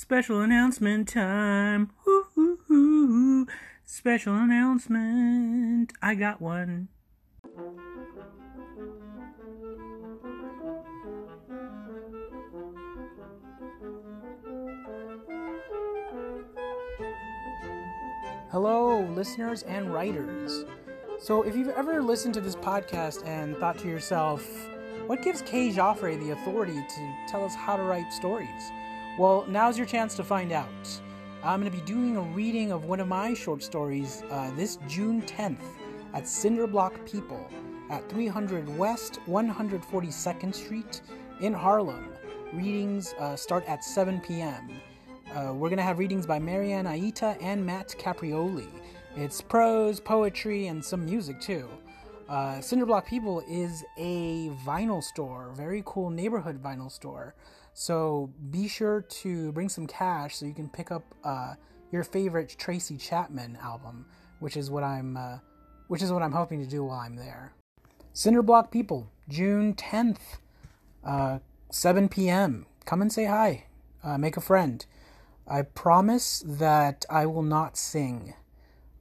Special announcement time. Special announcement. I got one. Hello, listeners and writers. So, if you've ever listened to this podcast and thought to yourself, what gives Kay Joffré the authority to tell us how to write stories? Well, now's your chance to find out. I'm going to be doing a reading of one of my short stories uh, this June 10th at Cinderblock People at 300 West 142nd Street in Harlem. Readings uh, start at 7 p.m. Uh, we're going to have readings by Marianne Aita and Matt Caprioli. It's prose, poetry, and some music too. Uh, Cinderblock People is a vinyl store, very cool neighborhood vinyl store. So be sure to bring some cash so you can pick up uh, your favorite Tracy Chapman album, which is what I'm, uh, which is what I'm hoping to do while I'm there. Cinderblock People, June 10th, uh, 7 p.m. Come and say hi. Uh, make a friend. I promise that I will not sing,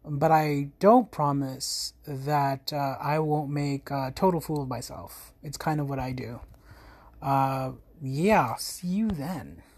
but I don't promise that uh, I won't make a total fool of myself. It's kind of what I do. Uh, yeah, see you then.